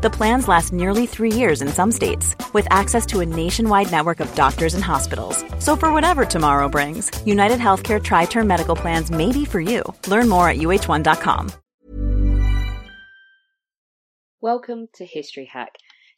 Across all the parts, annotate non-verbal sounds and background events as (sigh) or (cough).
The plans last nearly three years in some states, with access to a nationwide network of doctors and hospitals. So, for whatever tomorrow brings, United Healthcare Tri Term Medical Plans may be for you. Learn more at uh1.com. Welcome to History Hack.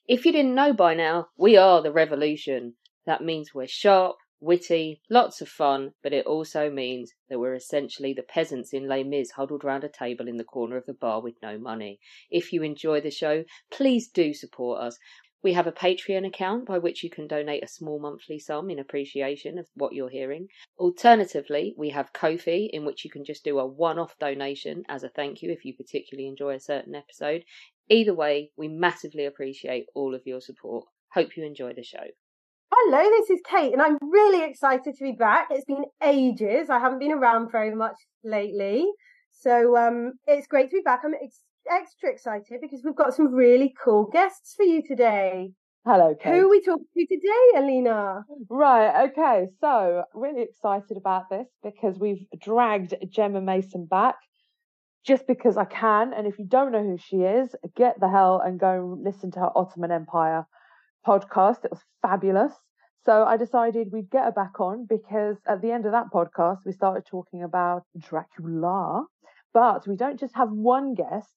If you didn't know by now, we are the revolution. That means we're sharp, witty, lots of fun, but it also means that we're essentially the peasants in Les Mis huddled round a table in the corner of the bar with no money. If you enjoy the show, please do support us. We have a Patreon account by which you can donate a small monthly sum in appreciation of what you're hearing. Alternatively, we have Ko-fi in which you can just do a one-off donation as a thank you if you particularly enjoy a certain episode. Either way, we massively appreciate all of your support. Hope you enjoy the show. Hello, this is Kate, and I'm really excited to be back. It's been ages. I haven't been around very much lately. So um, it's great to be back. I'm ex- extra excited because we've got some really cool guests for you today. Hello, Kate. Who are we talking to today, Alina? Right, okay. So, really excited about this because we've dragged Gemma Mason back just because I can. And if you don't know who she is, get the hell and go and listen to her Ottoman Empire podcast. It was fabulous. So I decided we'd get her back on because at the end of that podcast, we started talking about Dracula. But we don't just have one guest,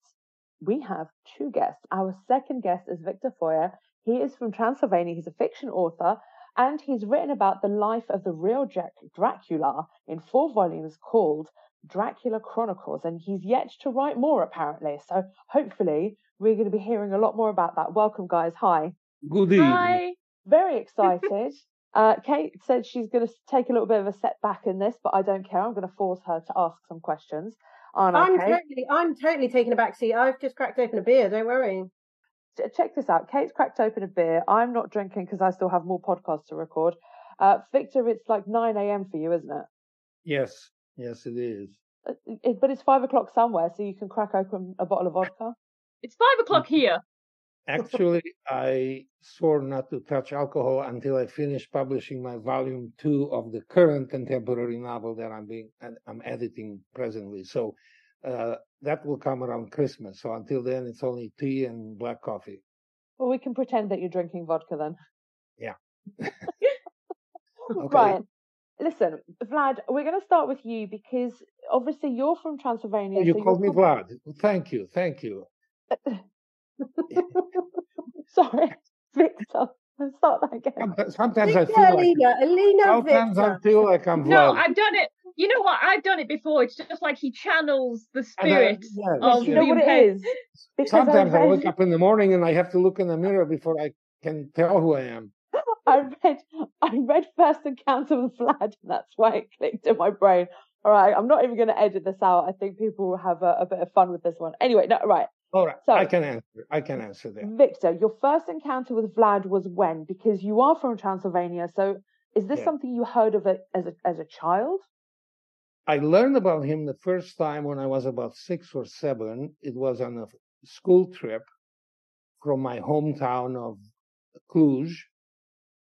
we have two guests. Our second guest is Victor Foia. He is from Transylvania. He's a fiction author and he's written about the life of the real Jack Dracula in four volumes called Dracula Chronicles. And he's yet to write more, apparently. So hopefully, we're going to be hearing a lot more about that. Welcome, guys. Hi. Good evening. Hi. Very excited. (laughs) uh, Kate said she's going to take a little bit of a setback in this, but I don't care. I'm going to force her to ask some questions. Aren't I, I'm Kate? totally, I'm totally taking a back seat. I've just cracked open a beer. Don't worry. Check this out. Kate's cracked open a beer. I'm not drinking because I still have more podcasts to record. Uh, Victor, it's like 9 a.m. for you, isn't it? Yes, yes, it is. Uh, it? But it's five o'clock somewhere, so you can crack open a bottle of vodka. It's five o'clock here. Actually, I swore not to touch alcohol until I finish publishing my volume two of the current contemporary novel that I'm being I'm editing presently. So uh, that will come around Christmas. So until then, it's only tea and black coffee. Well, we can pretend that you're drinking vodka then. Yeah. (laughs) (laughs) Right. Listen, Vlad, we're going to start with you because obviously you're from Transylvania. You so called me you're Vlad. Thank you, thank you. (laughs) (laughs) Sorry, Victor. Let's start that again. Sometimes, sometimes I Victor, feel like Alina, Alina, sometimes I Victor. feel like I'm No, Vlad. I've done it. You know what? I've done it before. It's just like he channels the And I- spirit of you know what it is? Because Sometimes I wake up in the morning and I have to look in the mirror before I can tell who I am. (laughs) I read, I read First Encounter with Vlad, and that's why it clicked in my brain. All right, I'm not even going to edit this out. I think people will have a, a bit of fun with this one. Anyway, no, right. All right, So- I can answer. I can answer that. Victor, your first encounter with Vlad was when? Because you are from Transylvania, so is this Yeah. something you heard of it as a as a child? I learned about him the first time when I was about six or seven. It was on a school trip from my hometown of Cluj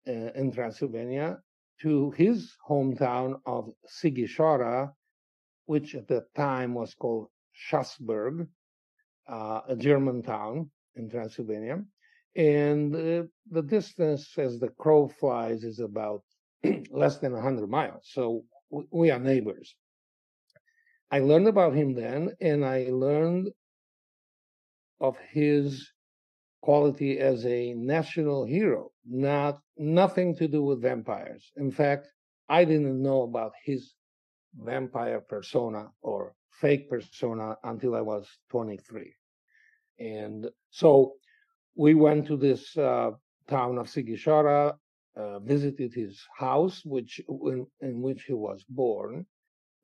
uh, in Transylvania to his hometown of Sighișoara, which at the time was called Schassburg, uh, a German town in Transylvania. And uh, the distance as the crow flies is about (clears throat) less than 100 miles. So we are neighbors. I learned about him then, and I learned of his quality as a national hero, not nothing to do with vampires. In fact, I didn't know about his vampire persona or fake persona until I was 23. And so we went to this uh, town of Sighișoara, uh, visited his house, which in, in which he was born.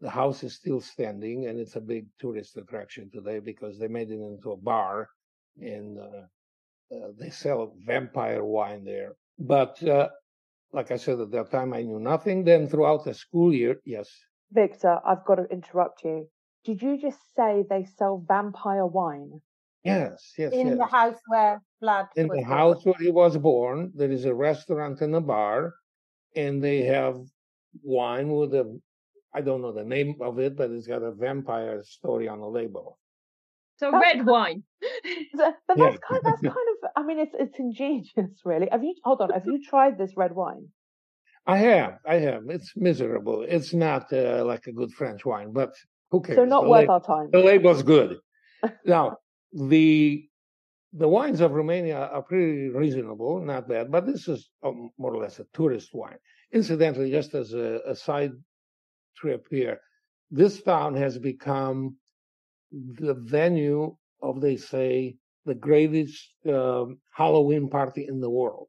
The house is still standing, and it's a big tourist attraction today because they made it into a bar, and uh, uh, they sell vampire wine there. But uh, like I said, at that time I knew nothing. Then throughout the school year, yes, Victor, I've got to interrupt you. did you just say they sell vampire wine? Yes, yes, in yes. the house where Vlad in was the born. house where he was born, there is a restaurant and a bar, and they have wine with a I don't know the name of it, but it's got a vampire story on the label. So That's red kind- wine. (laughs) So- But Yeah. that's kind that's kind of I mean it's it's ingenious really. Have you hold on, have (laughs) you tried this red wine? I have, I have. It's miserable. It's not uh, like a good French wine, but who cares? So not the, worth la- our time. the label's good. (laughs) now the the wines of Romania are pretty reasonable, not bad, but this is um, more or less a tourist wine. Incidentally, just as a, a side trip here, this town has become the venue of, they say, the greatest um, Halloween party in the world.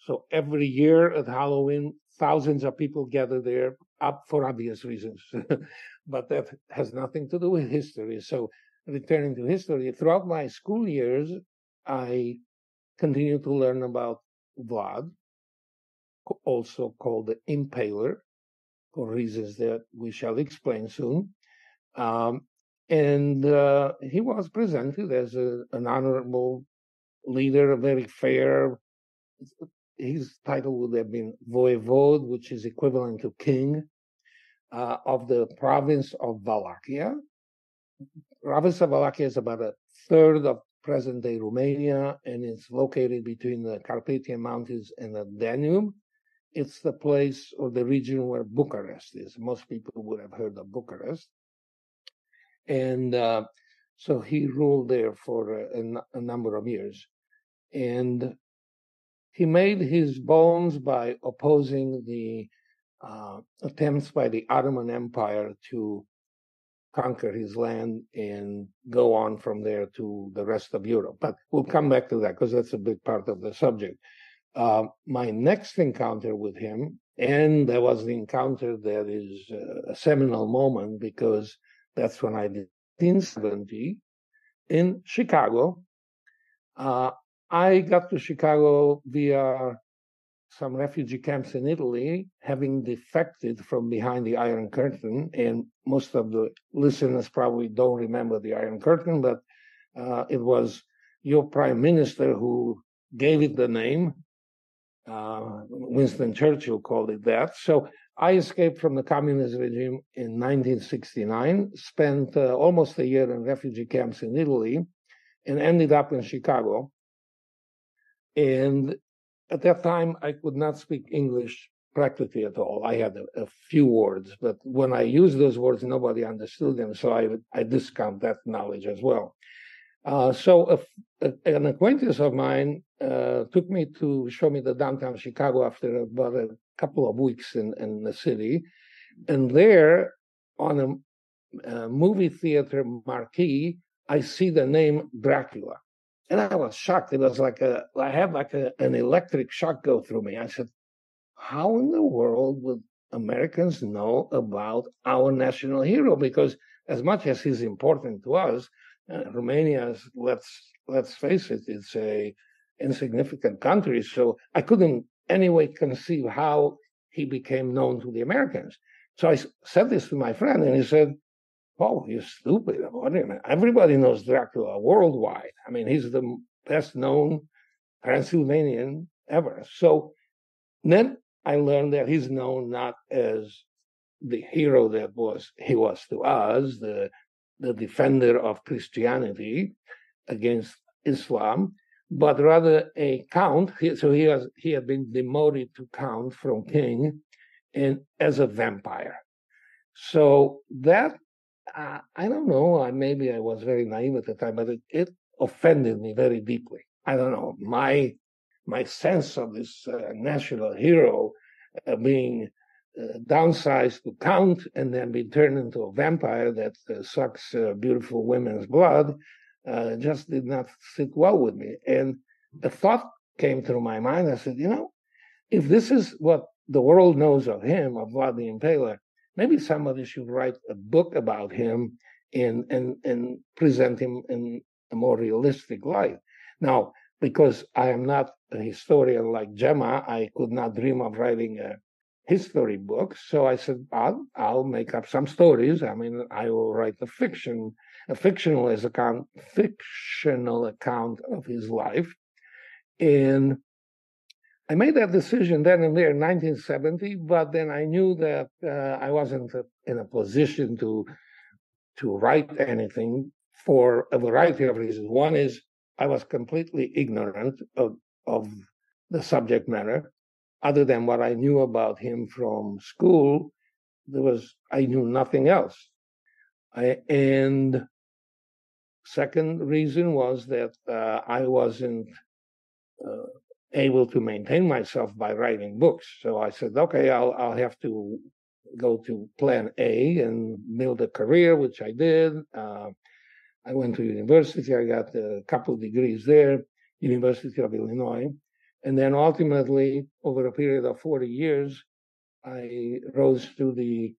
So every year at Halloween, thousands of people gather there up for obvious reasons. (laughs) but that has nothing to do with history. So returning to history, throughout my school years, I continued to learn about Vlad, also called the Impaler, for reasons that we shall explain soon. Um, and uh, he was presented as a, an honorable leader, a very fair. His title would have been Voivode, which is equivalent to king uh, of the province of Wallachia. Province is about a third of present day Romania, and it's located between the Carpathian Mountains and the Danube. It's the place or the region where Bucharest is. Most people would have heard of Bucharest. And uh, so he ruled there for a number of years. And he made his bones by opposing the uh, attempts by the Ottoman Empire to conquer his land and go on from there to the rest of Europe. But we'll come back to that because that's a big part of the subject. Uh, my next encounter with him, and that was the encounter that is uh, a seminal moment because that's when I did 1970 in Chicago. Uh, I got to Chicago via some refugee camps in Italy, having defected from behind the Iron Curtain. And most of the listeners probably don't remember the Iron Curtain, but uh, it was your prime minister who gave it the name. Uh, Winston Churchill called it that. So I escaped from the communist regime in 1969, spent uh, almost a year in refugee camps in Italy, and ended up in Chicago. And at that time, I could not speak English practically at all. I had a, a few words, but when I used those words, nobody understood them. So I, I discount that knowledge as well. Uh, so a, a, an acquaintance of mine uh, took me to show me the downtown Chicago after about a couple of weeks in, in the city. And there on a, a movie theater marquee, I see the name Dracula. And I was shocked. It was like a, I had like a, an electric shock go through me. I said, how in the world would Americans know about our national hero? Because as much as he's important to us, uh, Romania let's, let's face it, it's a insignificant country. So I couldn't anyway conceive how he became known to the Americans. So I said this to my friend and he said, Oh, you're stupid. Everybody knows Dracula worldwide. I mean, he's the best known Transylvanian ever. So then I learned that he's known not as the hero that was he was to us, the the defender of Christianity against Islam, but rather a count. So he has he had been demoted to count from king, and as a vampire. So that uh, I don't know. I, maybe I was very naive at the time, but it, it offended me very deeply. I don't know my my sense of this uh, national hero uh, being uh, downsized to count and then be turned into a vampire that uh, sucks uh, beautiful women's blood just did not sit well with me. And a thought came through my mind. I said, you know, if this is what the world knows of him, of Vlad the Impaler, maybe somebody should write a book about him and and and present him in a more realistic light. Now, because I am not a historian like Gemma, I could not dream of writing a history book. So I said, I'll, I'll make up some stories. I mean, I will write a fiction, a fictional account, fictional account of his life. And I made that decision then and there in 1970, but then I knew that uh, I wasn't in a position to to write anything for a variety of reasons. One is I was completely ignorant of, of the subject matter, other than what I knew about him from school. There was I knew nothing else. I, and second reason was that uh, I wasn't uh, able to maintain myself by writing books. So I said, okay, I'll I'll have to go to plan A and build a career, which I did. Uh, I went to university. I got a couple degrees there, University of Illinois. And then ultimately, over a period of 40 years, I rose to the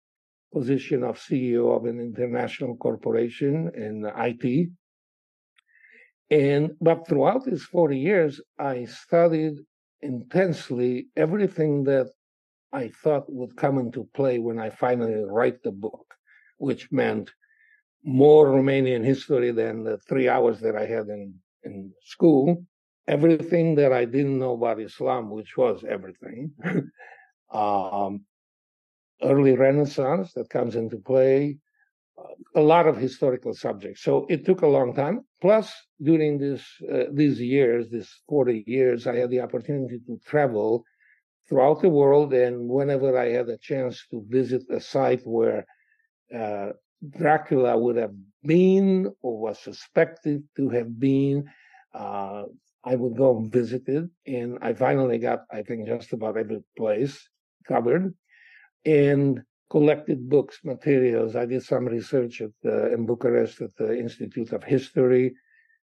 position of CEO of an international corporation in IT. And but throughout these 40 years, I studied intensely everything that I thought would come into play when I finally write the book, which meant more Romanian history than the three hours that I had in, in school. Everything that I didn't know about Islam, which was everything. (laughs) um, early Renaissance that comes into play, a lot of historical subjects. So it took a long time. Plus, during this uh, these years, these forty years, I had the opportunity to travel throughout the world, and whenever I had a chance to visit a site where uh, Dracula would have been or was suspected to have been, uh, I would go and visit it. And I finally got, I think, just about every place covered. And collected books, materials. I did some research at uh, in Bucharest at the Institute of History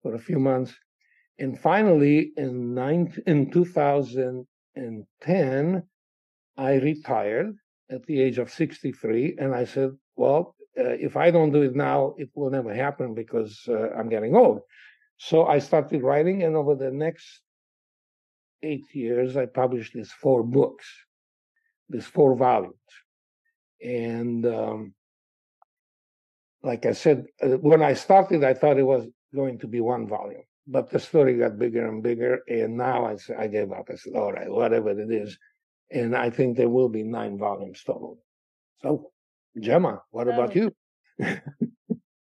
for a few months, and finally in 19, in 2010, I retired at the age of 63, and I said, "Well, uh, if I don't do it now, it will never happen because uh, I'm getting old." So I started writing, and over the next eight years, I published these four books, these four volumes. And um, like I said, uh, when I started, I thought it was going to be one volume, but the story got bigger and bigger. And now I, I gave up. I said, all right, whatever it is. And I think there will be nine volumes total. So, Gemma, what about you?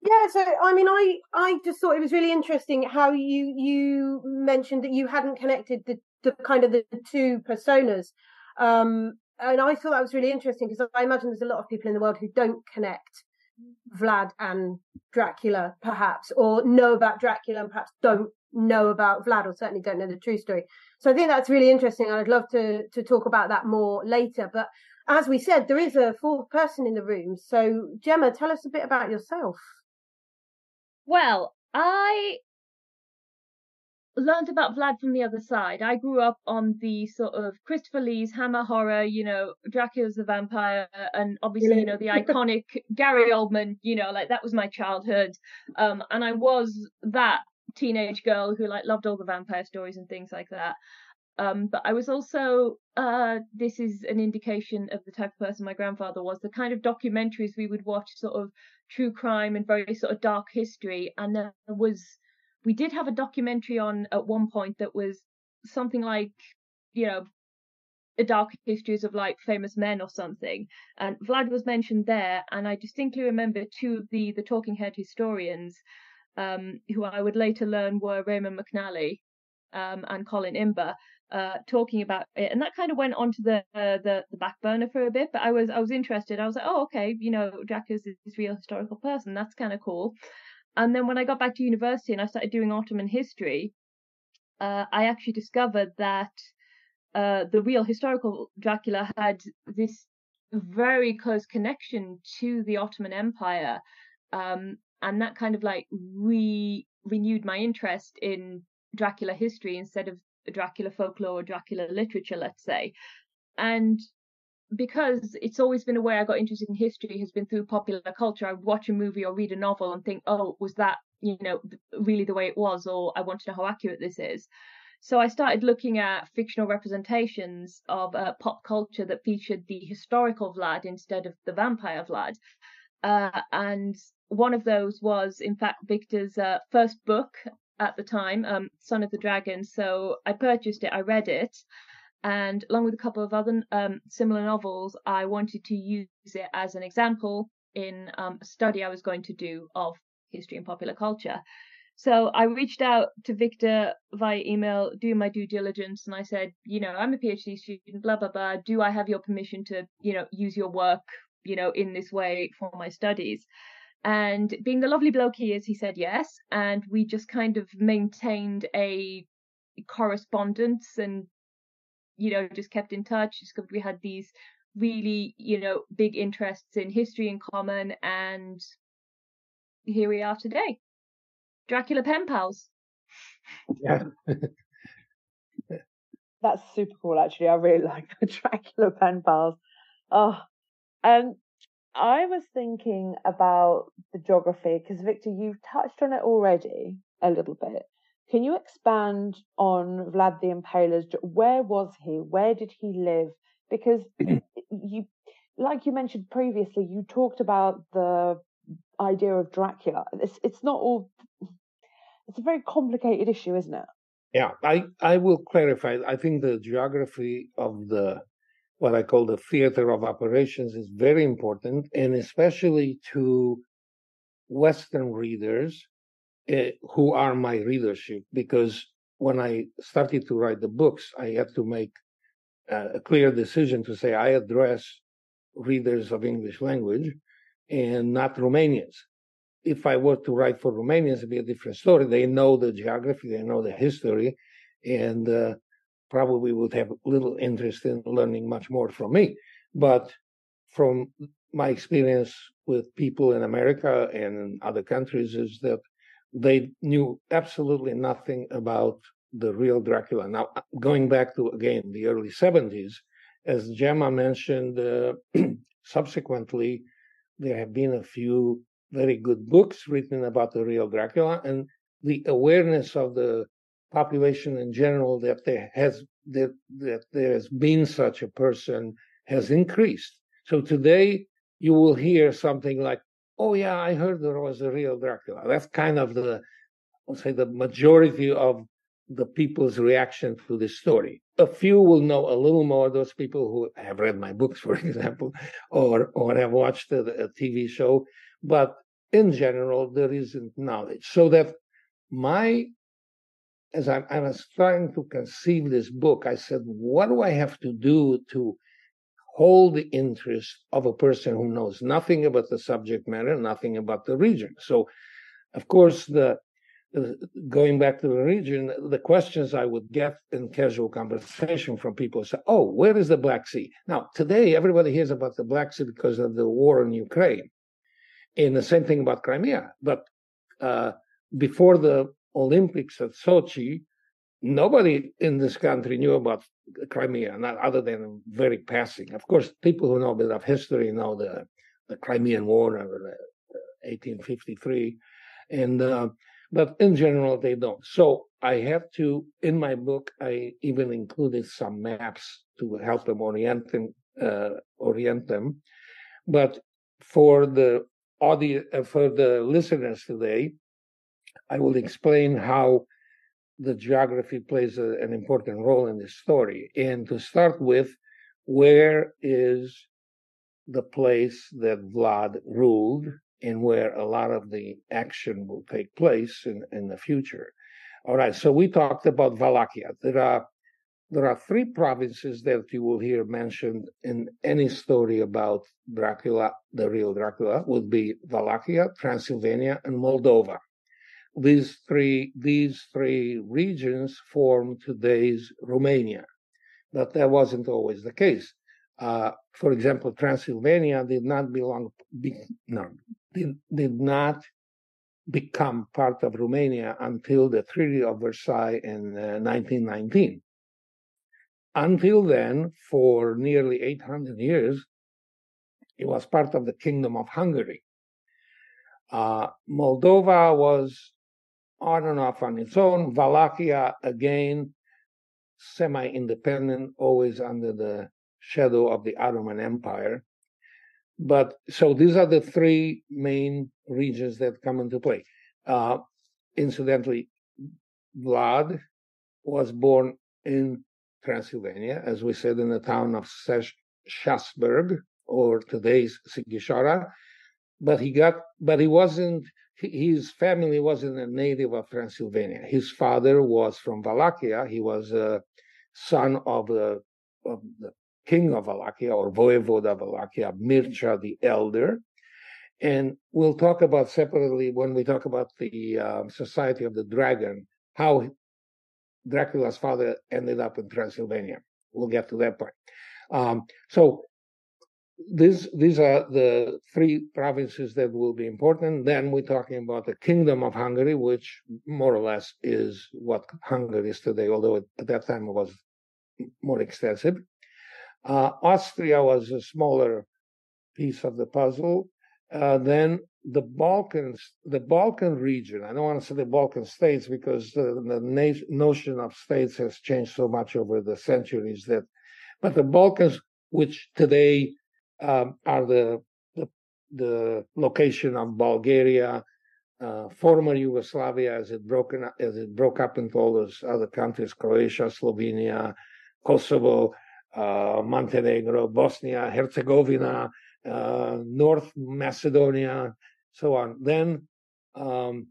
Yeah, so I mean, I I just thought it was really interesting how you you mentioned that you hadn't connected the, the kind of the two personas, um, and I thought that was really interesting because I imagine there's a lot of people in the world who don't connect Vlad and Dracula, perhaps, or know about Dracula and perhaps don't know about Vlad, or certainly don't know the true story. So I think that's really interesting. and I'd love to to talk about that more later. But as we said, there is a fourth person in the room. So Gemma, tell us a bit about yourself. Well, I learned about Vlad from the other side. I grew up on the sort of Christopher Lee's Hammer horror, you know, Dracula's the vampire, and obviously, you know, the (laughs) iconic Gary Oldman, you know, like that was my childhood. Um, and I was that teenage girl who like loved all the vampire stories and things like that. Um, but I was also, uh, this is an indication of the type of person my grandfather was, the kind of documentaries we would watch, sort of true crime and very sort of dark history. And there was, we did have a documentary on at one point that was something like, you know, a dark histories of like famous men or something. And Vlad was mentioned there, and I distinctly remember two of the the talking head historians, um, who I would later learn were Raymond McNally um, and Colin Imber. Uh, talking about it, and that kind of went onto the, uh, the the back burner for a bit. But I was I was interested. I was like, oh, okay, you know, Jack is this real historical person. That's kind of cool. And then when I got back to university and I started doing Ottoman history, uh, I actually discovered that uh, the real historical Dracula had this very close connection to the Ottoman Empire. Um, and that kind of like re renewed my interest in Dracula history instead of Dracula folklore or Dracula literature, let's say. And because it's always been a way I got interested in history has been through popular culture. I watch a movie or read a novel and think, oh, was that, you know, really the way it was? Or I want to know how accurate this is. So I started looking at fictional representations of uh, pop culture that featured the historical Vlad instead of the vampire Vlad. Uh, and one of those was, in fact, Victor's uh, first book at the time, um, Son of the Dragon. So I purchased it, I read it, and along with a couple of other um, similar novels, I wanted to use it as an example in um, a study I was going to do of history and popular culture. So I reached out to Victor via email, doing my due diligence, and I said, you know, I'm a PhD student, blah blah blah. Do I have your permission to, you know, use your work, you know, in this way for my studies? And being the lovely bloke he is, he said yes, and we just kind of maintained a correspondence and you know just kept in touch discovered we had these really you know big interests in history in common and here we are today. Dracula pen pals. Yeah. (laughs) That's super cool actually. I really (laughs) like the dracula pen pals. Oh um i was thinking about the geography because victor you've touched on it already a little bit can you expand on Vlad the Impaler's? Where was he? Where did he live? Because (clears throat) you, like you mentioned previously, you talked about the idea of Dracula. It's it's not all. It's a very complicated issue, isn't it? Yeah, I I will clarify. I think the geography of the what I call the theater of operations is very important, and especially to Western readers uh, who are my readership because when I started to write the books, I had to make uh, a clear decision to say I address readers of English language and not Romanians. If I were to write for Romanians, it'd be a different story. They know the geography, they know the history, and uh, probably would have little interest in learning much more from me. But from my experience with people in America and in other countries, is that they knew absolutely nothing about the real Dracula. Now, uh, going back to again the early 70s, as Gemma mentioned, uh, (clears throat) subsequently, there have been a few very good books written about the real Dracula, and the awareness of the population in general that there has that, that there has been such a person has increased. So today you will hear something like oh yeah, I heard there was a real Dracula. That's kind of the, let's say, the majority of the people's reaction to this story. A few will know a little more. Those people who have read my books, (laughs) for example, or or have watched a, a TV show, but in general, there isn't knowledge. So that my as I, I, was trying to conceive this book, I said, what do I have to do to hold the interest of a person who knows nothing about the subject matter, nothing about the region. So, of course, the going back to the region, the questions I would get in casual conversation from people say, "Oh, where is the Black Sea?" Now, today everybody hears about the Black Sea because of the war in Ukraine, and the same thing about Crimea. But uh, before the Olympics at Sochi, nobody in this country knew about Crimea, not other than very passing. Of course, people who know a bit of history know the, the Crimean War of 1853, and uh, but in general they don't. So I have to, in my book, I even included some maps to help them orient them. Uh, orient them. But for the audience, uh, for the listeners today, I will explain how the geography plays a, an important role in this story. And to start with, where is the place that Vlad ruled and where a lot of the action will take place in, in the future? All right, so we talked about Wallachia. There are there are three provinces that you will hear mentioned in any story about Dracula, the real Dracula, would be Wallachia, Transylvania, and Moldova these three these three regions form today's Romania, but that wasn't always the case. Uh, for example, Transylvania did not belong be, no did, did not become part of Romania until the Treaty of Versailles in uh, 1919. Until then, for nearly 800 years, it was part of the Kingdom of Hungary. Uh, Moldova was on and off on its own. Wallachia, again, semi-independent, always under the shadow of the Ottoman Empire. But so these are the three main regions that come into play. Uh, incidentally, Vlad was born in Transylvania, as we said, in the town of Schassburg, or today's Sighisoara. But he got, but he wasn't. His family wasn't a native of Transylvania. His father was from Wallachia. He was a son of the, of the king of Wallachia or voivode of Wallachia, Mircea the Elder. And we'll talk about separately when we talk about the uh, Society of the Dragon, how Dracula's father ended up in Transylvania. We'll get to that point. Um, so these these are the three provinces that will be important. Then we're talking about the Kingdom of Hungary, which more or less is what Hungary is today, although it, at that time it was more extensive. Uh, Austria was a smaller piece of the puzzle. Uh, then the Balkans, the Balkan region. I don't want to say the Balkan states because the, the na- notion of states has changed so much over the centuries that, but the Balkans, which today um, are the, the, the location of Bulgaria, uh, former Yugoslavia as it broken as it broke up into all those other countries, Croatia, Slovenia, Kosovo, uh, Montenegro, Bosnia, Herzegovina, uh, North Macedonia, so on. Then um,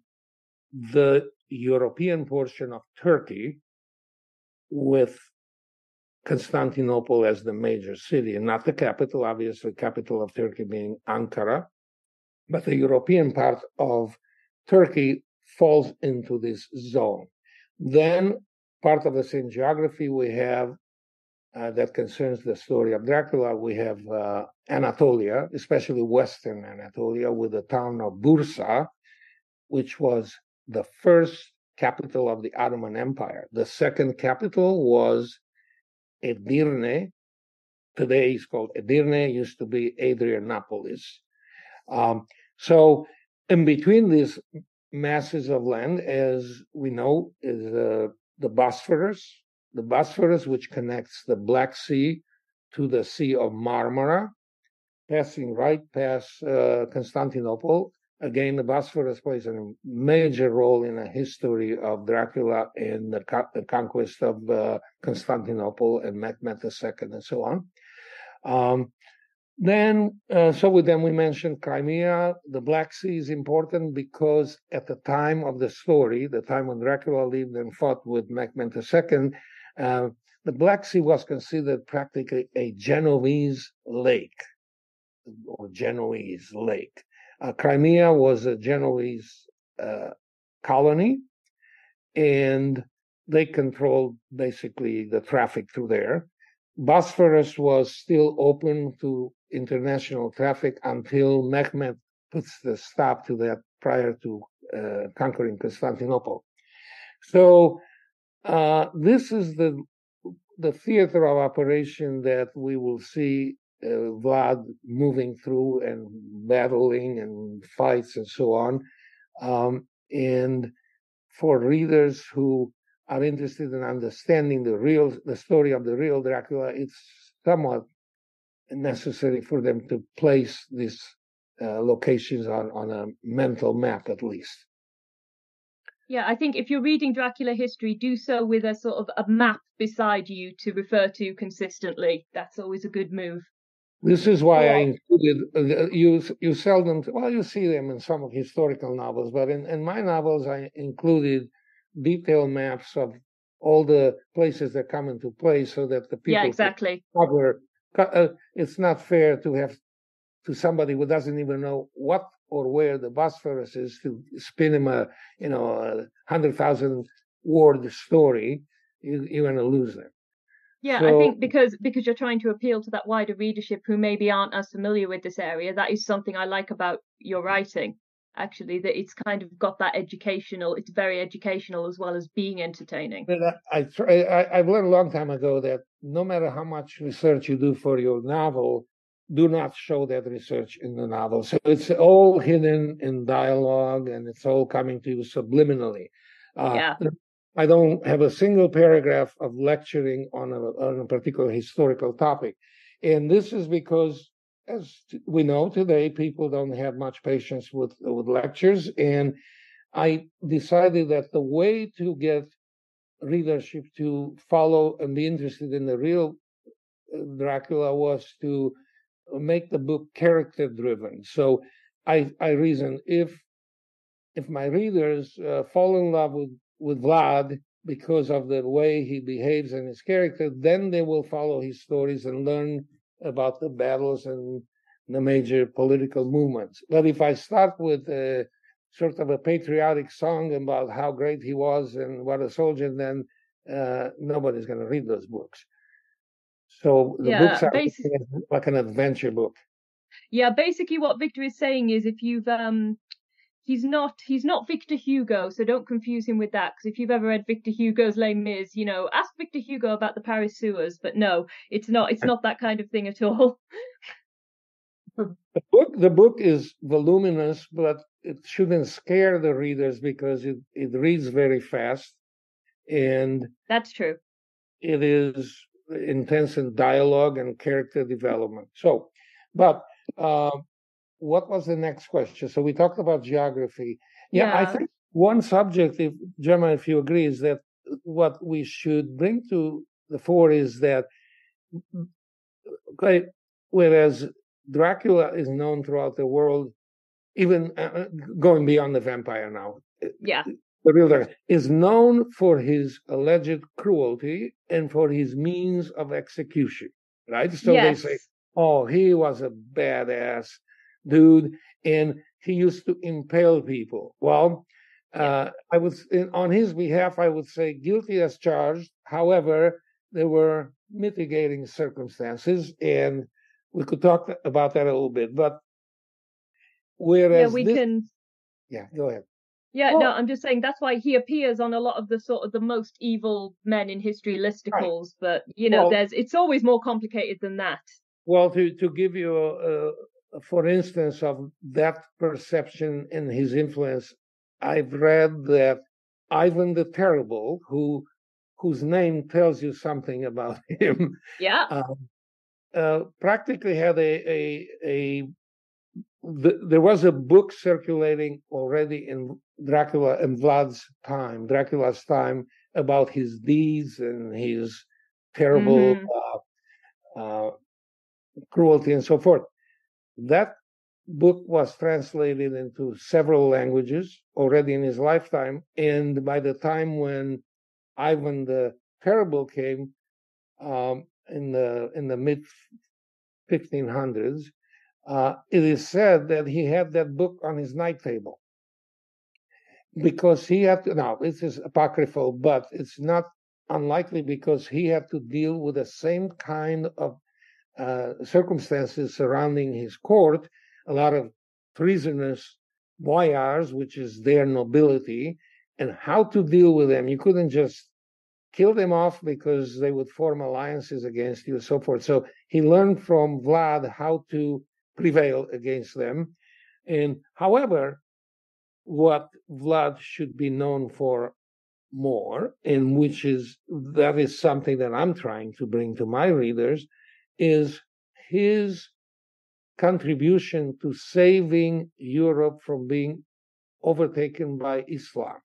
the European portion of Turkey, with Constantinople as the major city, and not the capital, obviously, capital of Turkey being Ankara, but the European part of Turkey falls into this zone. Then, part of the same geography, we have uh, that concerns the story of Dracula, we have uh, Anatolia, especially Western Anatolia, with the town of Bursa, which was the first capital of the Ottoman Empire. The second capital was Edirne. Today it's called Edirne, used to be Adrianopolis. Um, so, in between these masses of land, as we know, is uh, the Bosphorus, the Bosphorus, which connects the Black Sea to the Sea of Marmara, passing right past uh, Constantinople. Again, the Bosphorus plays a major role in the history of Dracula and the, co- the conquest of uh, Constantinople and Mehmed II and so on. Um, then, uh, so with them, we mentioned Crimea. The Black Sea is important because at the time of the story, the time when Dracula lived and fought with Mehmed II, uh, the Black Sea was considered practically a Genovese lake or Genoese lake. Uh, Crimea was a Genoese uh, colony, and they controlled basically the traffic through there. Bosphorus was still open to international traffic until Mehmed puts the stop to that prior to uh, conquering Constantinople. So uh, this is the the theater of operation that we will see uh, Vlad moving through and battling and fights and so on. Um, and for readers who are interested in understanding the real the story of the real Dracula, it's somewhat necessary for them to place these uh, locations on on a mental map at least. Yeah, I think if you're reading Dracula history, do so with a sort of a map beside you to refer to consistently. That's always a good move. This is why yeah. I included uh, you. You seldom, well, you see them in some of historical novels, but in, in my novels, I included detailed maps of all the places that come into play, so that the people yeah, exactly cover. Uh, it's not fair to have to somebody who doesn't even know what or where the Bosphorus is to spin him a you know a hundred thousand word story, you, you're going to lose them. Yeah, so, I think because because you're trying to appeal to that wider readership who maybe aren't as familiar with this area, that is something I like about your writing. Actually, that it's kind of got that educational. It's very educational as well as being entertaining. But I, I I've learned a long time ago that no matter how much research you do for your novel, do not show that research in the novel. So it's all hidden in dialogue and it's all coming to you subliminally. Uh, yeah. I don't have a single paragraph of lecturing on a, on a particular historical topic. And this is because, as we know today, people don't have much patience with, with lectures. And I decided that the way to get readership to follow and be interested in the real uh, Dracula was to make the book character driven. So I, I reason if if my readers uh, fall in love with with Vlad because of the way he behaves and his character, then they will follow his stories and learn about the battles and the major political movements. But if I start with a sort of a patriotic song about how great he was and what a soldier, then uh, nobody's going to read those books. So the yeah, books are like an adventure book. Yeah, basically what Victor is saying is if you've um he's not he's not Victor Hugo, so don't confuse him with that. Because if you've ever read Victor Hugo's Les Mis, you know, ask Victor Hugo about the Paris sewers. But no, it's not. It's not that kind of thing at all. (laughs) the book the book is voluminous, but it shouldn't scare the readers because it it reads very fast, and that's true. It is intense in dialogue and character development. So, but. Uh, what was the next question? So we talked about geography. Yeah, yeah. I think one subject, if Gemma, if you agree, is that what we should bring to the fore is that okay, whereas Dracula is known throughout the world, even uh, uh going beyond the vampire now. Yeah. The real Dracula is known for his alleged cruelty and for his means of execution, right? So yes. they say, oh, he was a badass dude, and he used to impale people. Well, uh, I would, on his behalf, I would say guilty as charged. However, there were mitigating circumstances, and we could talk about that a little bit. But whereas yeah, we this, can. Yeah, go ahead. Yeah, well, no, I'm just saying that's why he appears on a lot of the sort of the most evil men in history listicles. Right. But you know, well, there's it's always more complicated than that. Well, to to give you a, for instance, of that perception and his influence, I've read that Ivan the Terrible, who whose name tells you something about (laughs) him, yeah, um, uh, practically had a a a. The, there was a book circulating already in Dracula and Vlad's time, Dracula's time, about his deeds and his terrible mm-hmm. uh, uh, cruelty and so forth. That book was translated into several languages already in his lifetime. And by the time when Ivan the Terrible came um, in the in the mid 1500s, uh, it is said that he had that book on his night table because he had to. Now this is apocryphal, but it's not unlikely because he had to deal with the same kind of uh, circumstances surrounding his court, a lot of treasonous boyars, which is their nobility, and how to deal with them. You couldn't just kill them off because they would form alliances against you and so forth. So he learned from Vlad how to prevail against them. And however, what Vlad should be known for more, and which is that is something that I'm trying to bring to my readers, is his contribution to saving Europe from being overtaken by Islam.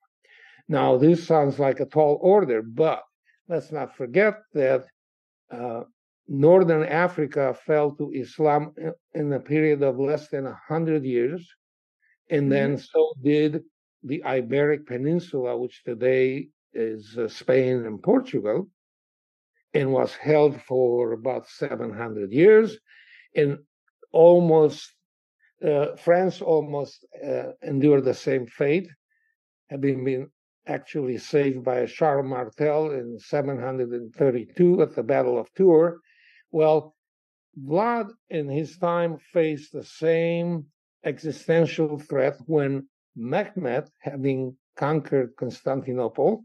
Now, this sounds like a tall order, but let's not forget that uh, Northern Africa fell to Islam in a period of less than 100 years. And then mm-hmm. so did the Iberic Peninsula, which today is uh, Spain and Portugal and was held for about 700 years. And almost, uh, France almost uh, endured the same fate, having been actually saved by Charles Martel in 732 at the Battle of Tours. Well, Vlad in his time faced the same existential threat when Mehmed, having conquered Constantinople,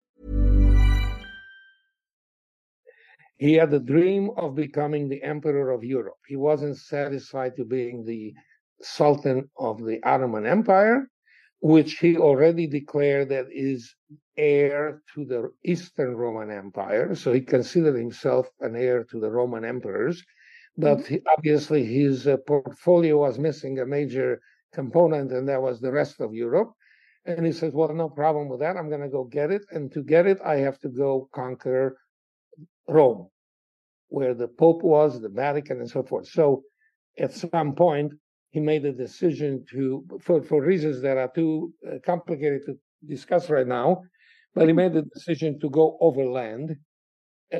He had the dream of becoming the emperor of Europe. He wasn't satisfied to being the sultan of the Ottoman Empire, which he already declared that is heir to the Eastern Roman Empire. So he considered himself an heir to the Roman emperors. But mm-hmm. he, obviously, his uh, portfolio was missing a major component, and that was the rest of Europe. And he says, Well, no problem with that. I'm going to go get it. And to get it, I have to go conquer Rome, where the Pope was, the Vatican, and so forth. So at some point, he made a decision to, for, for reasons that are too uh, complicated to discuss right now, but he made the decision to go overland.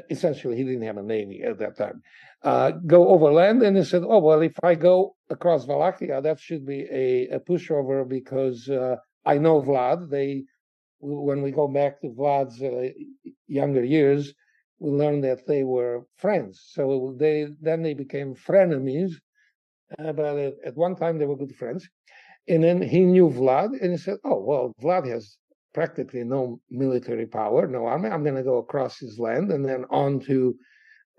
Essentially, he didn't have a navy at that time. Uh, go overland, and he said, "Oh well, if I go across Wallachia, that should be a, a pushover because uh, I know Vlad. They, when we go back to Vlad's uh, younger years, we learned that they were friends. So they then they became frenemies, uh, but at, at, one time they were good friends. And then he knew Vlad, and he said, "Oh well, Vlad has practically no military power, no army. I'm going to go across his land and then on to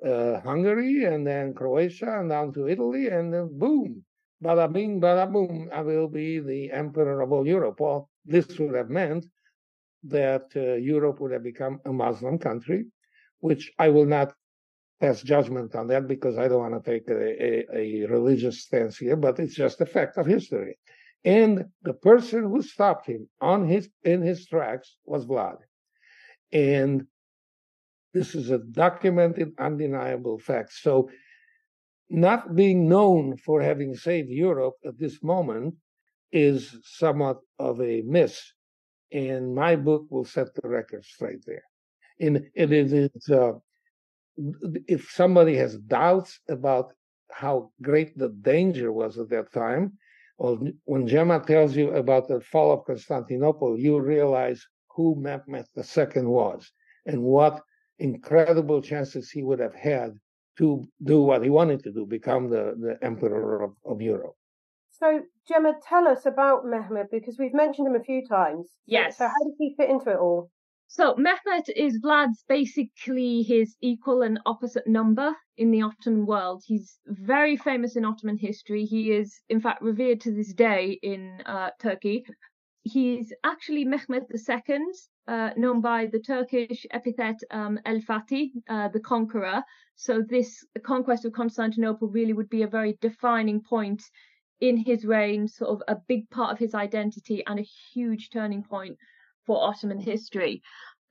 uh, Hungary, and then Croatia, and down to Italy, and then boom, bada bing, bada boom, I will be the emperor of all Europe." Well, this would have meant that uh, Europe would have become a Muslim country which I will not pass judgment on that because I don't want to take a, a, a religious stance here, but it's just a fact of history. And the person who stopped him on his in his tracks was Vlad. And this is a documented, undeniable fact. So not being known for having saved Europe at this moment is somewhat of a miss. And my book will set the record straight there and it is uh, if somebody has doubts about how great the danger was at that time, or when Gemma tells you about the fall of Constantinople, you realize who Mehmed II was and what incredible chances he would have had to do what he wanted to do, become the, the emperor of, of Europe. So, Gemma, tell us about Mehmed because we've mentioned him a few times. Yes. So, how does he fit into it all? So Mehmet is Vlad's basically his equal and opposite number in the Ottoman world. He's very famous in Ottoman history. He is, in fact, revered to this day in uh, Turkey. He's actually Mehmet II, uh, known by the Turkish epithet um, El Fatih, uh, the conqueror. So this conquest of Constantinople really would be a very defining point in his reign, sort of a big part of his identity and a huge turning point for Ottoman history.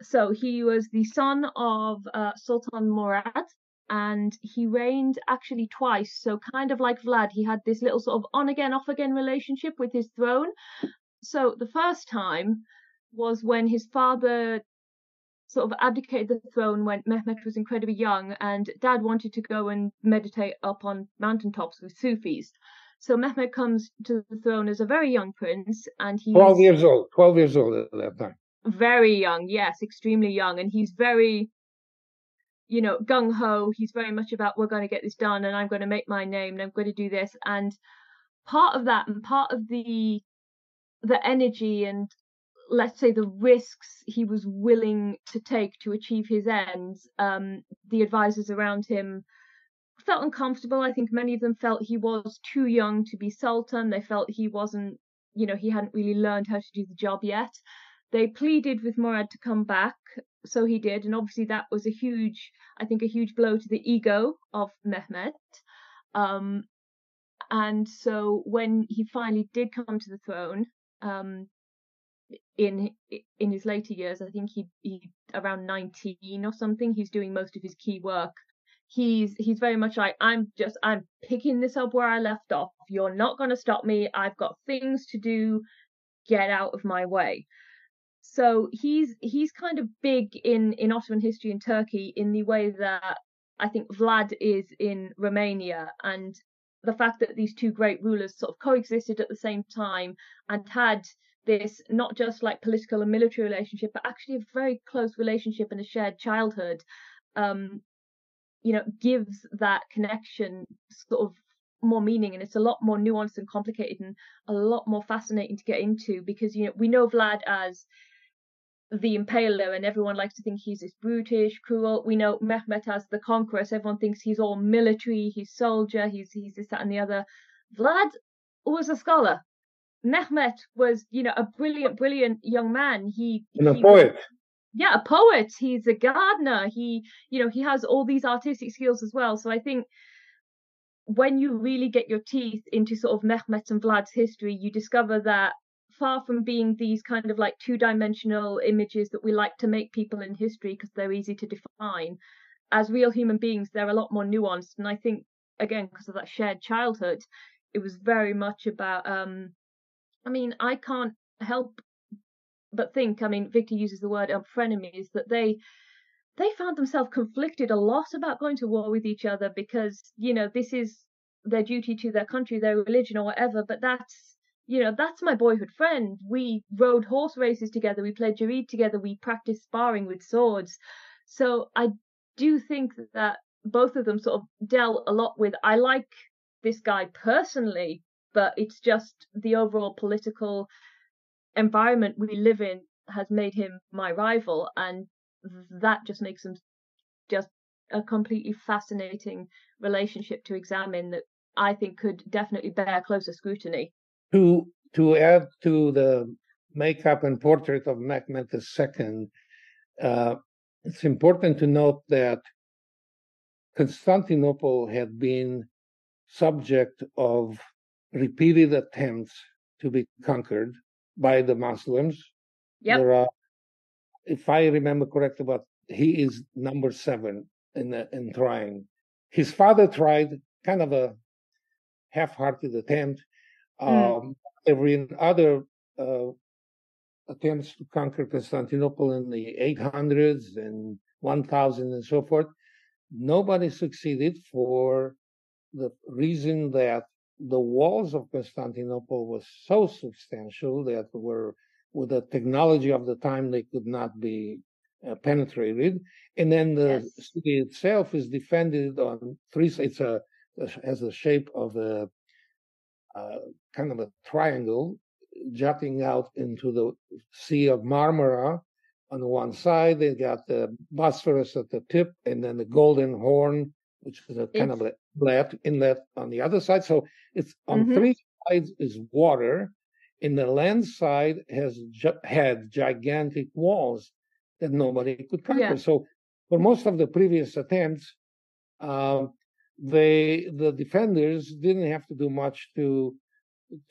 So he was the son of uh, Sultan Murad, and he reigned actually twice. So kind of like Vlad, he had this little sort of on again, off again relationship with his throne. So the first time was when his father sort of abdicated the throne when Mehmet was incredibly young, and dad wanted to go and meditate up on mountaintops with Sufis. So Mehmed comes to the throne as a very young prince, and he's 12 years old. 12 years old at that time. Very young, yes, extremely young. And he's very, you know, gung ho. He's very much about, we're going to get this done, and I'm going to make my name, and I'm going to do this. And part of that, and part of the the energy and let's say the risks he was willing to take to achieve his ends, um, the advisors around him felt uncomfortable. I think many of them felt he was too young to be sultan. They felt he wasn't, you know, he hadn't really learned how to do the job yet. They pleaded with Murad to come back, so he did, and obviously that was a huge, I think, a huge blow to the ego of Mehmet. Um, and so when he finally did come to the throne, um, in in his later years, I think he he around 19 or something, he's doing most of his key work. He's he's very much like I'm just I'm picking this up where I left off. You're not going to stop me. I've got things to do. Get out of my way. So he's he's kind of big in in Ottoman history in Turkey in the way that I think Vlad is in Romania and the fact that these two great rulers sort of coexisted at the same time and had this not just like political and military relationship, but actually a very close relationship and a shared childhood, um, you know, gives that connection sort of more meaning and it's a lot more nuanced and complicated and a lot more fascinating to get into because you know we know Vlad as the impaler and everyone likes to think he's this brutish, cruel. We know Mehmet as the conqueror, so everyone thinks he's all military, he's soldier, he's he's this, that and the other. Vlad was a scholar. Mehmet was, you know, a brilliant, brilliant young man. He and a he poet. Was, yeah, a poet. He's a gardener. He, you know, he has all these artistic skills as well. So I think when you really get your teeth into sort of Mehmet and Vlad's history, you discover that far from being these kind of like two dimensional images that we like to make people in history because they're easy to define, as real human beings, they're a lot more nuanced. And I think, again, because of that shared childhood, it was very much about um, I mean, I can't help but think. I mean, Victor uses the word um, frenemies that they they found themselves conflicted a lot about going to war with each other because you know this is their duty to their country, their religion, or whatever. But that's you know that's my boyhood friend. We rode horse races together, we played Jareed together, we practiced sparring with swords. So I do think that both of them sort of dealt a lot with. I like this guy personally, but it's just the overall political environment we live in has made him my rival, and that just makes him just a completely fascinating relationship to examine that I think could definitely bear closer scrutiny. To to add to the makeup and portrait of Mehmet II, uh, it's important to note that Constantinople had been subject of repeated attempts to be conquered by the Muslims. Yep. There are, if I remember correctly, but he is number seven in in trying. His father tried kind of a half-hearted attempt. Mm. Um, were other uh, attempts to conquer Constantinople in the 800s and 1000 and so forth. Nobody succeeded for the reason that the walls of Constantinople was so substantial that were with the technology of the time they could not be uh, penetrated and then the yes. city itself is defended on three it's a has the shape of a uh, kind of a triangle jutting out into the sea of marmara on one side they got the bosphorus at the tip and then the golden horn which is a kind it's, of a inlet, inlet on the other side. So it's on mm-hmm. three sides is water. In the land side has had gigantic walls that nobody could conquer. Yeah. So for most of the previous attempts, uh, they the defenders didn't have to do much to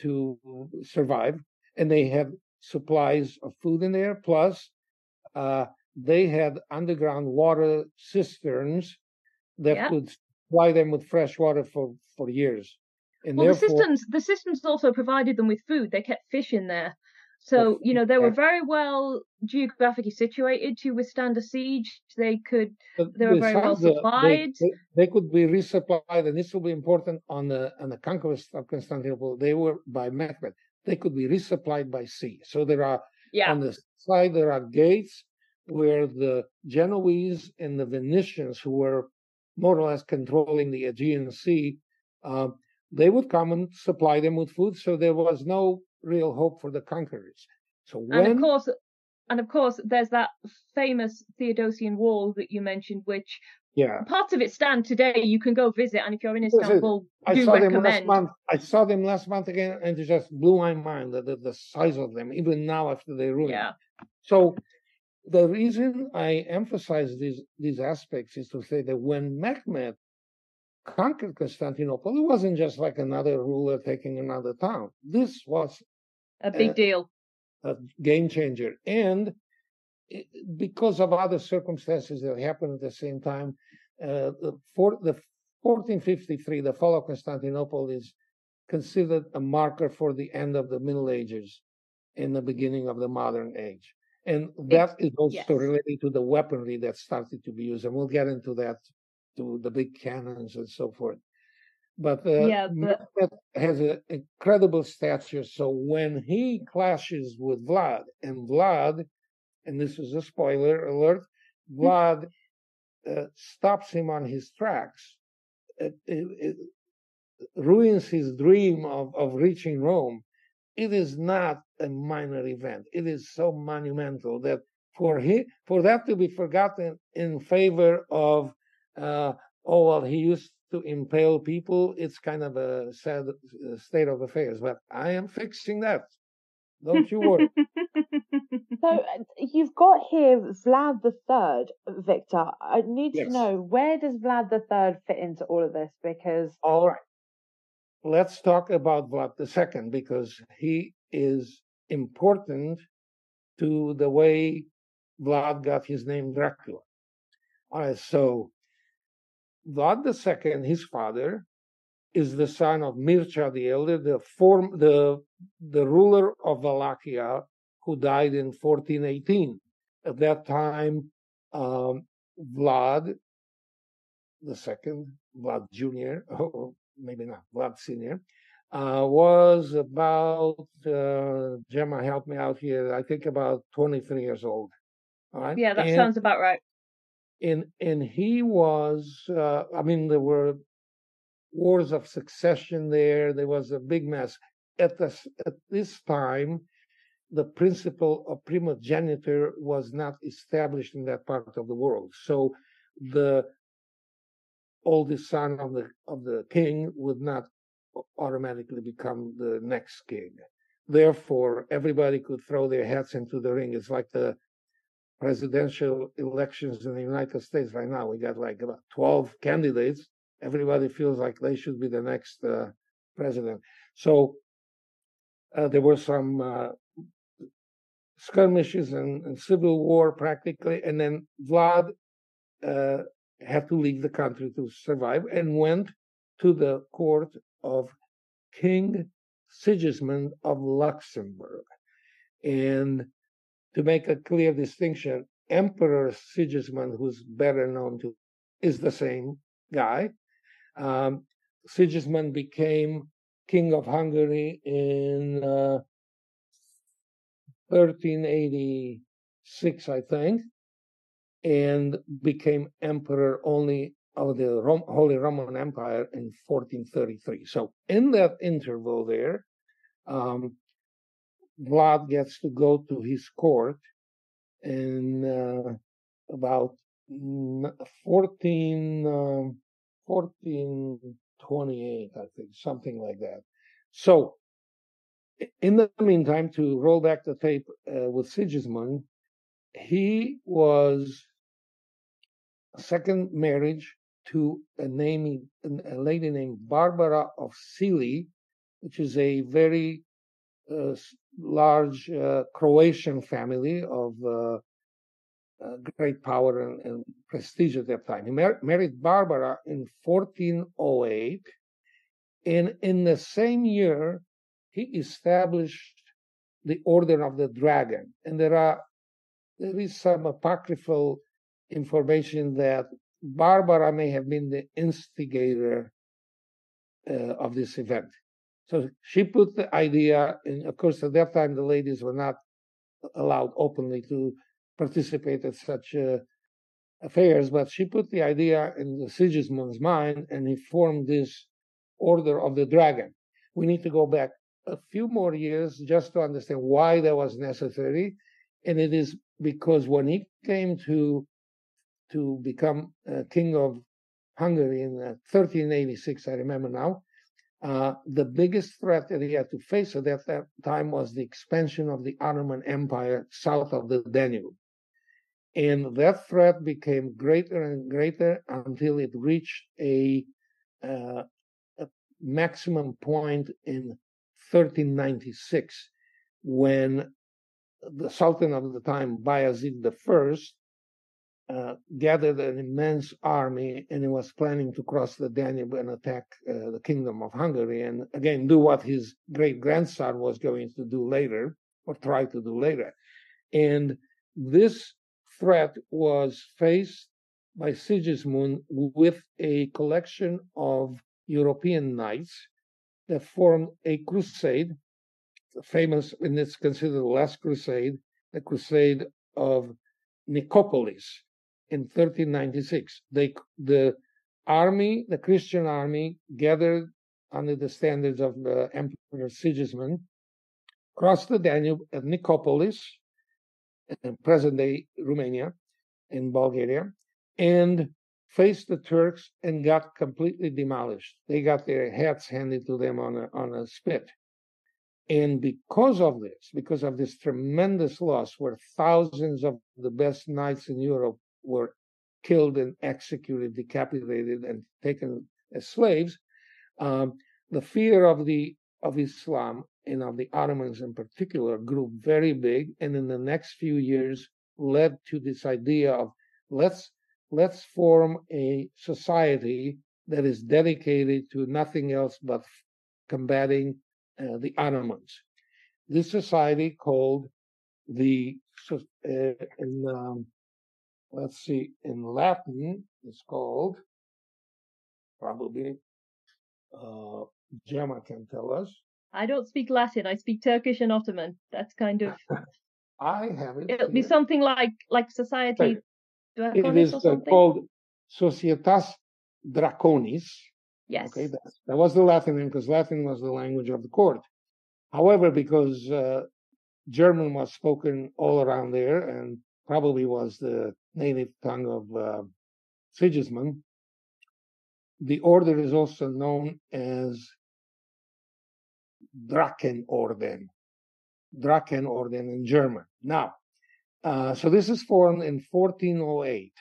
to survive, and they had supplies of food in there. Plus, uh, they had underground water cisterns that yeah. could supply them with fresh water for, for years. And well, therefore, the cisterns the cisterns also provided them with food. They kept fish in there, so you know they were very well geographically situated to withstand a siege. They could they were very well supplied. They, they, could be resupplied, and this will be important on the on the conquest of Constantinople. They were by Mehmet. They could be resupplied by sea. So there are yeah. on the side there are gates where the Genoese and the Venetians, who were more or less controlling the Aegean Sea, uh, they would come and supply them with food. So there was no real hope for the conquerors. So when, and of course, and of course, there's that famous Theodosian wall that you mentioned, which yeah, parts of it stand today. You can go visit, and if you're in Istanbul, I do saw recommend. them last month. I saw them last month again, and it just blew my mind the, the, the size of them, even now after they ruined. Yeah. So the reason I emphasize these these aspects is to say that when Mehmed conquered Constantinople, it wasn't just like another ruler taking another town. This was a big uh, deal, a game changer, and because of other circumstances that happened at the same time, uh, the, for, the 1453, the fall of Constantinople, is considered a marker for the end of the Middle Ages and the beginning of the modern age. And that is also yes. related to the weaponry that started to be used. And we'll get into that, to the big cannons and so forth. But uh, Yeah, but- has an incredible stature. So when he clashes with Vlad, and Vlad, and this is a spoiler alert, Vlad uh, stops him on his tracks. It, it, it ruins his dream of, of reaching Rome. It is not a minor event. It is so monumental that for he, for that to be forgotten in favor of uh, oh well he used to impale people, it's kind of a sad uh, state of affairs. But I am fixing that. Don't you worry. (laughs) So uh, you've got here Vlad the Third, Victor. I need Yes. to know where does Vlad the Third fit into all of this because All right. Let's talk about Vlad II because he is important to the way Vlad got his name Dracula. All right, so Vlad II, his father, is the son of Mircea the Elder, the form the the ruler of Wallachia, who died in 1418. At that time, um, Vlad the second, Vlad Junior, (laughs) or maybe not Vlad Senior, uh, was about uh, Gemma, help me out here. I think about 23 years old. All right, yeah, that And- sounds about right. and and he was uh, i mean there were wars of succession there there was a big mess at this at this time the principle of primogeniture was not established in that part of the world so the oldest son of the of the king would not automatically become the next king therefore everybody could throw their hats into the ring it's like the presidential elections in the United States right now. We got like about 12 candidates. Everybody feels like they should be the next uh, president. So uh, there were some uh, skirmishes and, and civil war practically. And then Vlad uh, had to leave the country to survive and went to the court of King Sigismund of Luxembourg. And to make a clear distinction, Emperor Sigismund, who's better known to, is the same guy. Um, Sigismund became king of Hungary in uh, 1386, I think, and became emperor only of the Rom- Holy Roman Empire in 1433. So in that interval there, um, Vlad gets to go to his court in uh, about 14, um, 1428, I think, something like that. So, in the meantime, to roll back the tape uh, with Sigismund, he was second marriage to a name, a lady named Barbara of Cilli, which is a very uh, large uh, Croatian family of uh, uh, great power and, and prestige at that time. He mar- married Barbara in 1408, and in the same year, he established the Order of the Dragon. And there are there is some apocryphal information that Barbara may have been the instigator uh, of this event. So she put the idea, and of course, at that time, the ladies were not allowed openly to participate in such uh, affairs, but she put the idea in Sigismund's mind, and he formed this Order of the Dragon. We need to go back a few more years just to understand why that was necessary. And it is because when he came to to become uh, king of Hungary in uh, 1386, I remember now, uh, the biggest threat that he had to face at that, that time was the expansion of the Ottoman Empire south of the Danube. And that threat became greater and greater until it reached a, uh, a maximum point in 1396 when the Sultan of the time, Bayezid I, uh, gathered an immense army and he was planning to cross the Danube and attack uh, the Kingdom of Hungary and again do what his great grandson was going to do later or try to do later. And this threat was faced by Sigismund with a collection of European knights that formed a crusade, famous, and it's considered the last crusade, the crusade of Nicopolis in 1396. They, the army, the Christian army, gathered under the standards of the Emperor Sigismund, crossed the Danube at Nicopolis, uh, in present day Romania, in Bulgaria, and faced the Turks and got completely demolished. They got their heads handed to them on a, on a spit. And because of this, because of this tremendous loss, where thousands of the best knights in Europe were killed and executed, decapitated, and taken as slaves, um, the fear of the of Islam and of the Ottomans in particular grew very big, and in the next few years led to this idea of let's let's form a society that is dedicated to nothing else but combating uh, the Ottomans. This society called the uh, in um, let's see in Latin it's called probably uh, Gemma can tell us. I don't speak Latin. I speak Turkish and Ottoman. That's kind of. (laughs) I have it. It'll be something like like society it is uh, called Societas Draconis. Yes. Okay, that, that, was the Latin name because Latin was the language of the court. However, because uh, German was spoken all around there and probably was the native tongue of uh, Sigismund, the order is also known as Drachenorden. Drachenorden in German. Now, uh, so this is formed in 1408,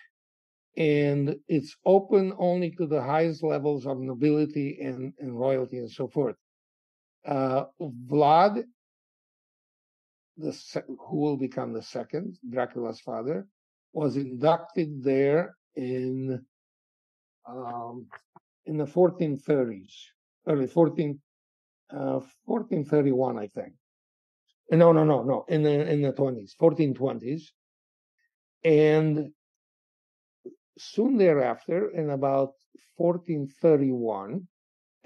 and it's open only to the highest levels of nobility and, and royalty and so forth. Uh, Vlad, the who will become the second, Dracula's father, was inducted there in um, in the 1430s, early 14, uh, 1431, I think. No, no, no, no. In the in the twenties, fourteen twenties, and soon thereafter, in about fourteen thirty one,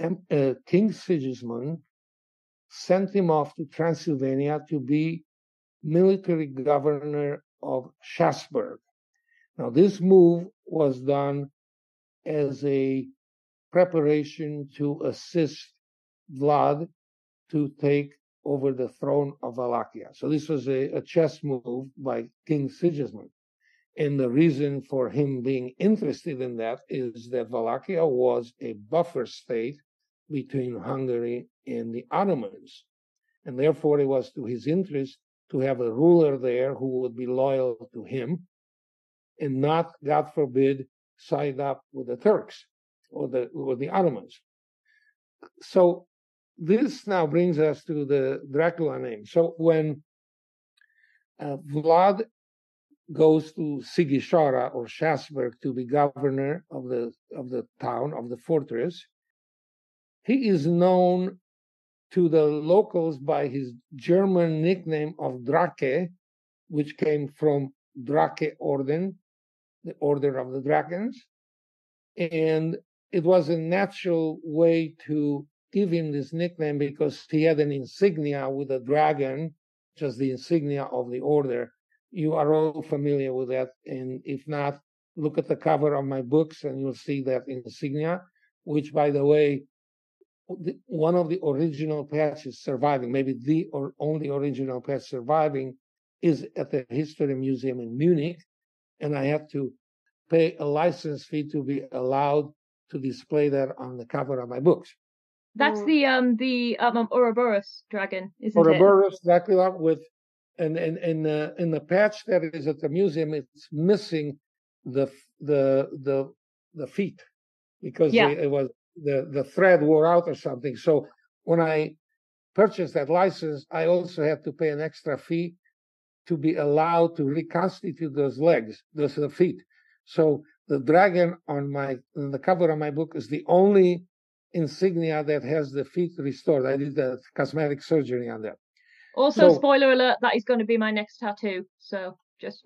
uh, King Sigismund sent him off to Transylvania to be military governor of Schassburg. Now, this move was done as a preparation to assist Vlad to take over the throne of Wallachia. So this was a, a chess move by King Sigismund. And the reason for him being interested in that is that Wallachia was a buffer state between Hungary and the Ottomans. And therefore, it was to his interest to have a ruler there who would be loyal to him and not, God forbid, side up with the Turks or the, or the Ottomans. So this now brings us to the Dracula name. So when uh, Vlad goes to Sighișoara or Schassburg to be governor of the of the town of the fortress, he is known to the locals by his German nickname of Drake, which came from Drake Orden, the Order of the Dragons, and it was a natural way to give him this nickname because he had an insignia with a dragon, just the insignia of the order. You are all familiar with that. And if not, look at the cover of my books and you'll see that insignia, which, by the way, one of the original patches surviving, maybe the or only original patch surviving, is at the History Museum in Munich, and I have to pay a license fee to be allowed to display that on the cover of my books. That's the um the um, Ouroboros dragon, isn't Ouroboros it? Ouroboros Dracula with and in in the in the patch that is at the museum, it's missing the the the the feet because yeah. they, it was the the thread wore out or something. So when I purchased that license, I also had to pay an extra fee to be allowed to reconstitute those legs, those the feet. So the dragon on my on the cover of my book is the only insignia that has the feet restored. I did the cosmetic surgery on that. Also, so, spoiler alert, that is going to be my next tattoo. So just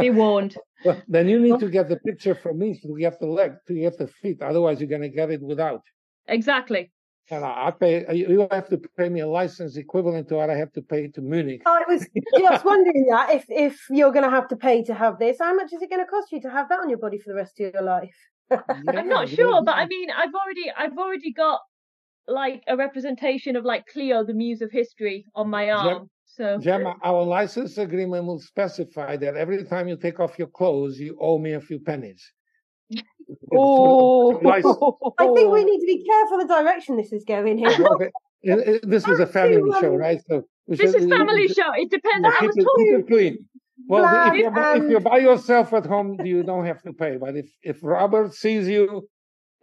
be (laughs) warned. Well, then you need to get the picture from me to get the leg, to get the feet. Otherwise, you're going to get it without. Exactly. And I pay. You have to pay me a license equivalent to what I have to pay to Munich. Oh, I was just (laughs) wondering that if if you're going to have to pay to have this, how much is it going to cost you to have that on your body for the rest of your life? yeah, I'm not sure, but I mean, I've already I've already got like a representation of like Clio, the muse of history, on my arm. So Gemma, our license agreement will specify that every time you take off your clothes, you owe me a few pennies. (laughs) oh, (laughs) I think we need to be careful the direction this is going here. okay. This is a family show, right? So this is family show. It depends how much keep it clean. Well, if you're, and... if you're by yourself at home, you don't have to pay. But if if Robert sees you,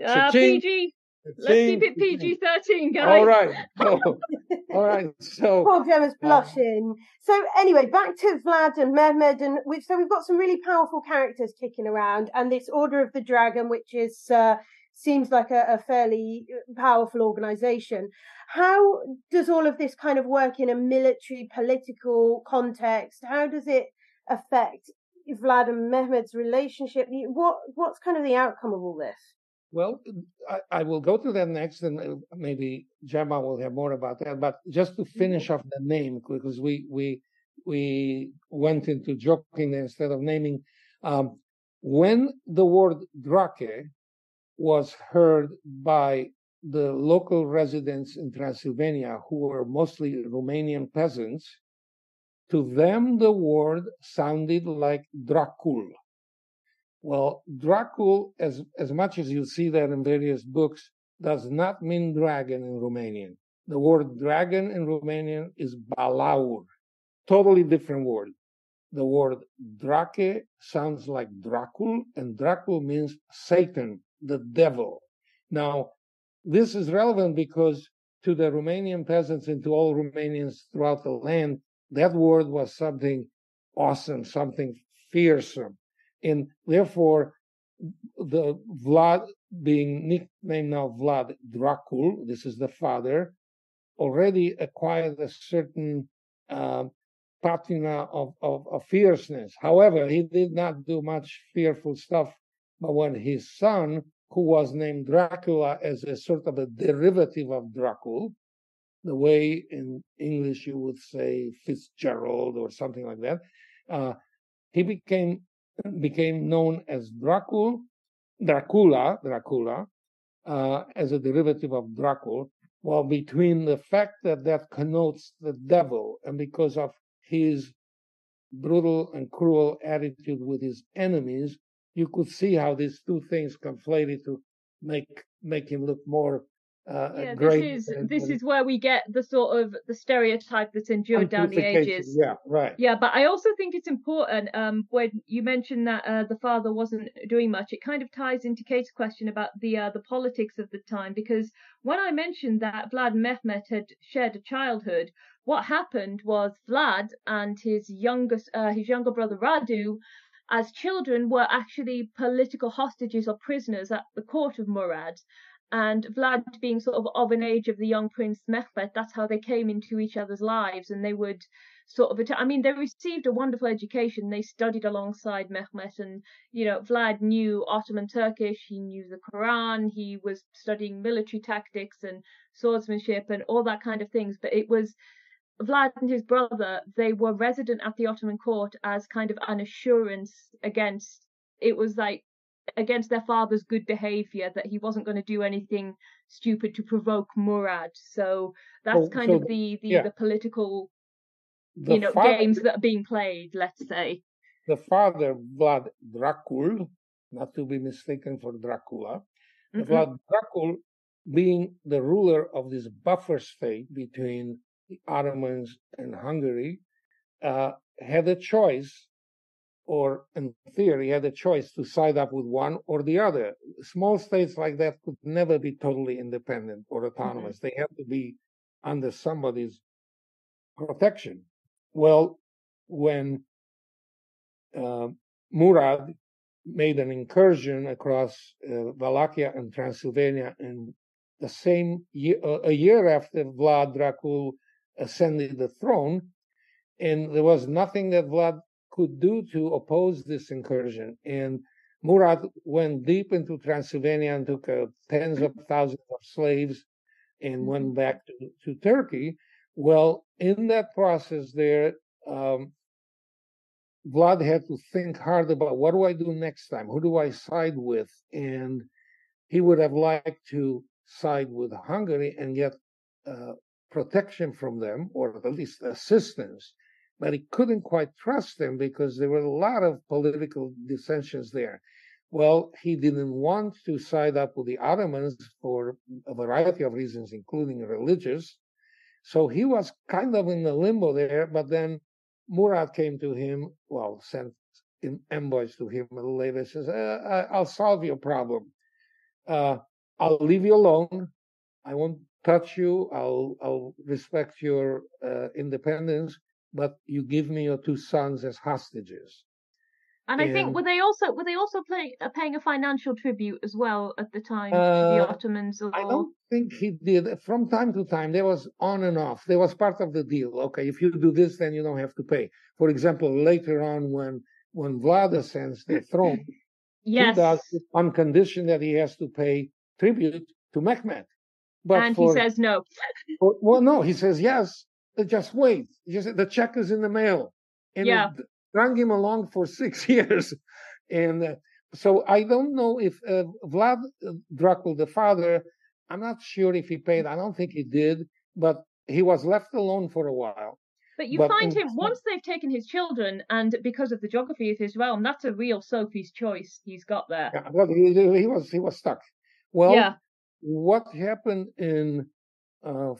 uh, PG, Let's keep it PG thirteen, guys. All right. Oh, (laughs) all right. So poor Gemma's blushing. So anyway, back to Vlad and Mehmed, and which so we've got some really powerful characters kicking around, and this Order of the Dragon, which is uh, seems like a, a fairly uh, powerful organization. How does all of this kind of work in a military political context? How does it affect Vlad and Mehmed's relationship? What what's kind of the outcome of all this? Well, I, I, will go to that next, and uh, maybe Gemma will have more about that. But just to finish off the name, because we we we went into joking instead of naming. Um, when the word Drake was heard by the local residents in Transylvania, who were mostly Romanian peasants, to them the word sounded like Dracul well, Dracul, as, as much as you see that in various books, does not mean dragon in Romanian. The word dragon in Romanian is balaur, totally different word. The word drake sounds like Dracul, and Dracul means Satan, the devil. Now, this is relevant because to the Romanian peasants and to all Romanians throughout the land, that word was something awesome, something fearsome. And therefore, the Vlad being nicknamed now Vlad Dracul, this is the father, already acquired a certain uh, patina of, of, of, fierceness. However, he did not do much fearful stuff. But when his son, who was named Dracula as a sort of a derivative of Dracul, the way in English you would say Fitzgerald or something like that, uh, he became became known as Dracul, Dracula, Dracula, uh, as a derivative of Dracul. Well, between the fact that that connotes the devil and because of his brutal and cruel attitude with his enemies, you could see how these two things conflated to make make him look more uh, yeah, this is this is where we get the sort of the stereotype that's endured down the ages. Yeah, right. Yeah, but I also think it's important um, when you mentioned that uh, the father wasn't doing much. It kind of ties into Kate's question about the uh, the politics of the time because when I mentioned that Vlad and Mehmet had shared a childhood, what happened was Vlad and his youngest uh, his younger brother Radu as children were actually political hostages or prisoners at the court of Murad and Vlad being sort of of an age of the young Prince Mehmet, that's how they came into each other's lives, and they would sort of. I mean, they received a wonderful education. They studied alongside Mehmet, and you know, Vlad knew Ottoman Turkish, he knew the Quran, he was studying military tactics and swordsmanship and all that kind of things. But it was Vlad and his brother, they were resident at the Ottoman court as kind of an assurance against. It was like against their father's good behavior that he wasn't going to do anything stupid to provoke Murad. So that's kind so, of the the, yeah. the political the you know father, games that are being played. Let's say the father Vlad Dracul, not to be mistaken for Dracula, mm-hmm. Vlad Dracul being the ruler of this buffer state between the Ottomans and Hungary, uh, had a choice, or in theory, had a choice to side up with one or the other. Small states like that could never be totally independent or mm-hmm. autonomous. Mm-hmm. They have to be under somebody's protection. Well, when uh, Murad made an incursion across uh, Wallachia and Transylvania in the same year, uh, a year after Vlad Dracul ascended the throne, and there was nothing that Vlad could do to oppose this incursion. And Murad went deep into Transylvania and took uh, tens of thousands of slaves and went mm-hmm. back to, to Turkey. Well, in that process, there, um, Vlad had to think hard about what do I do next time? Who do I side with? And he would have liked to side with Hungary and get uh, protection from them, or at least assistance. But he couldn't quite trust them because there were a lot of political dissensions there. Well, he didn't want to side up with the Ottomans for a variety of reasons, including religious. So he was kind of in the limbo there. But then Murad came to him, well, sent envoys to him a little later, says, uh, I'll solve your problem. Uh, I'll leave you alone. I won't touch you. I'll I'll respect your uh, independence, but you give me your two sons as hostages. And, and I think were they also were they also uh, paying a financial tribute as well at the time uh, to the Ottomans? Or... I don't think he did. From time to time, there was on and off. There was part of the deal. Okay, if you do this, then you don't have to pay. For example, later on, when when Vlad ascends the (laughs) throne, yes. he does on condition that he has to pay tribute to Mehmed. But and for, he says no. For, well, no, he says yes. Just wait. Just, the check is in the mail. And yeah. it him along for (laughs) six years. And uh, so I don't know if uh, Vlad uh, Dracul, the father, I'm not sure if he paid. I don't think he did, but he was left alone for a while. But you but find in, him once they've taken his children, and because of the geography of his realm, that's a real Sophie's choice he's got there. Yeah, well, he, he was he was stuck. Well, yeah. what happened in uh,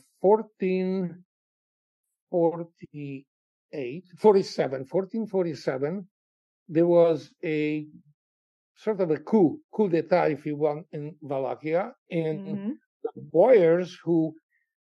1448, 47, 1447, there was a sort of a coup, coup d'etat, if you want, in Wallachia. And mm-hmm. the boyars who